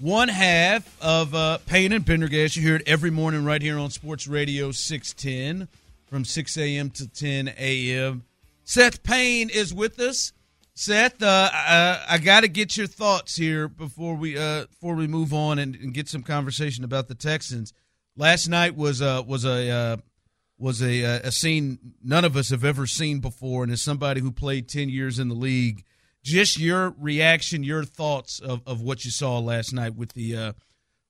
One half of uh, Payne and Pendergast. You hear it every morning right here on Sports Radio 610 from 6 a.m. to 10 a.m. Seth Payne is with us. Seth, uh, I, I got to get your thoughts here before we uh, before we move on and, and, get some conversation about the Texans. Last night was uh, was a uh, was a, uh, a scene none of us have ever seen before, and as somebody who played ten years in the league, just your reaction, your thoughts of, of what you saw last night with the uh,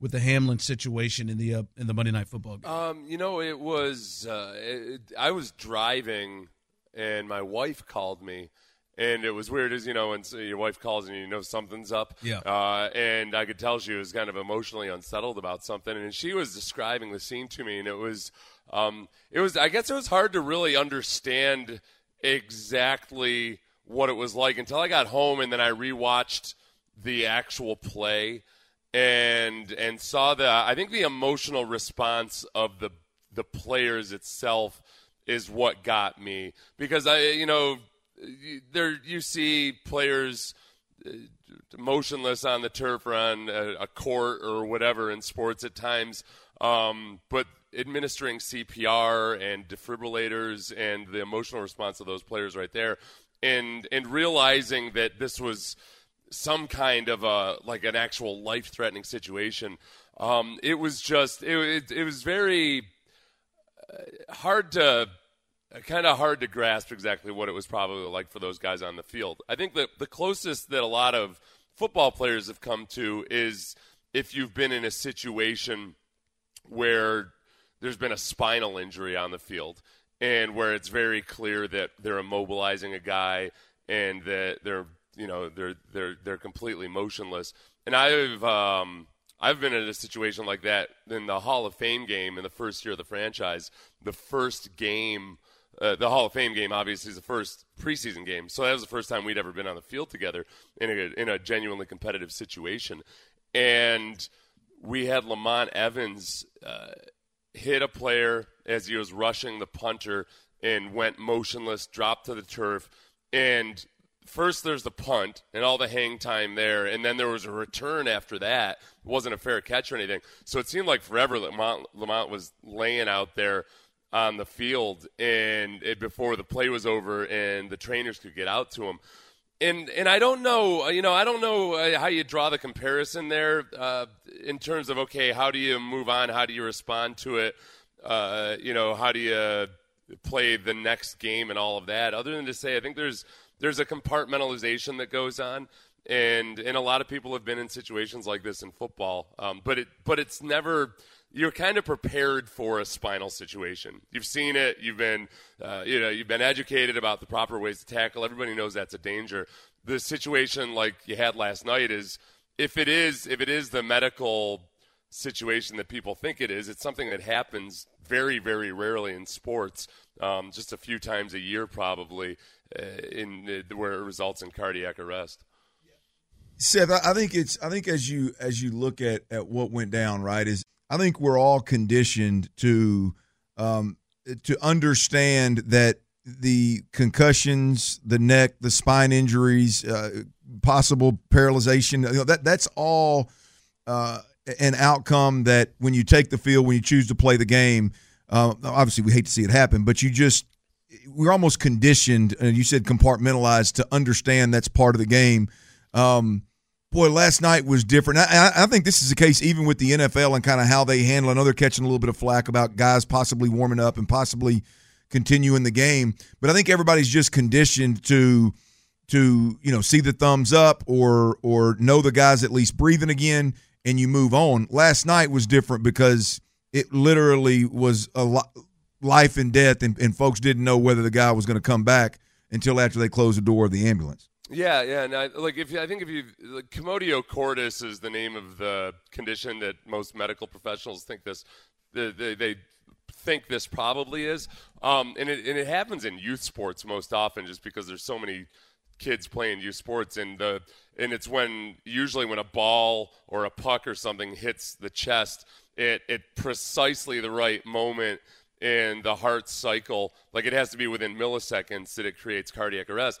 with the Hamlin situation in the uh, in the Monday Night Football game. Um, you know, it was uh, it, I was driving, and my wife called me. And it was weird, as you know, when your wife calls and you know something's up. Yeah. Uh, and I could tell she was kind of emotionally unsettled about something, and she was describing the scene to me, and it was, um, it was. I guess it was hard to really understand exactly what it was like until I got home and then I rewatched the actual play and and saw the I think the emotional response of the the players itself is what got me. Because I you know there you see players uh, motionless on the turf or on a, a court or whatever in sports at times um, but administering CPR and defibrillators and the emotional response of those players right there and and realizing that this was some kind of a like an actual life threatening situation. Um, it was just it, it, it was very uh, hard to kind of hard to grasp exactly what it was probably like for those guys on the field. I think that the closest that a lot of football players have come to is if you've been in a situation where there's been a spinal injury on the field and where it's very clear that they're immobilizing a guy and that they're you know they're they're they're completely motionless. And I've um, I've been in a situation like that in the Hall of Fame game in the first year of the franchise. The first game, uh, the Hall of Fame game, obviously is the first preseason game. So that was the first time we'd ever been on the field together in a in a genuinely competitive situation, and we had Lamont Evans. Uh, hit a player as he was rushing the punter and went motionless, dropped to the turf. And first there's the punt and all the hang time there, and then there was a return after that. It wasn't a fair catch or anything. So it seemed like forever Lamont, Lamont was laying out there on the field and it, before the play was over and the trainers could get out to him and and I don't know, you know, I don't know uh, how you draw the comparison there uh, in terms of okay, how do you move on? How do you respond to it? Uh, you know, how do you play the next game and all of that? Other than to say, I think there's there's a compartmentalization that goes on, and and a lot of people have been in situations like this in football, um, but it but it's never you're kind of prepared for a spinal situation. You've seen it. You've been, uh, you know, you've been educated about the proper ways to tackle. Everybody knows that's a danger. The situation like you had last night is if it is if it is the medical situation that people think it is, it's something that happens very very rarely in sports, um, just a few times a year probably, uh, in uh, where it results in cardiac arrest. Seth, I think it's I think as you as you look at at what went down, right, is I think we're all conditioned to um, to understand that the concussions, the neck, the spine injuries, uh, possible paralyzation, you know, that that's all uh, an outcome that when you take the field, when you choose to play the game, uh, obviously we hate to see it happen, but you just we're almost conditioned. And you said compartmentalized to understand that's part of the game. Um, boy, last night was different. I, I, think this is the case even with the NFL and kind of how they handle. I know they're catching a little bit of flack about guys possibly warming up and possibly continuing the game, but I think everybody's just conditioned to to you know see the thumbs up or or know the guys at least breathing again, and you move on. Last night was different because it literally was a lo- life and death, and, and folks didn't know whether the guy was going to come back until after they closed the door of the ambulance. Yeah, yeah, and I, like if I think if you like, commotio cordis is the name of the condition that most medical professionals think this they, they, they think this probably is, um, and it and it happens in youth sports most often just because there's so many kids playing youth sports and the and it's when usually when a ball or a puck or something hits the chest it at precisely the right moment in the heart cycle. Like it has to be within milliseconds that it creates cardiac arrest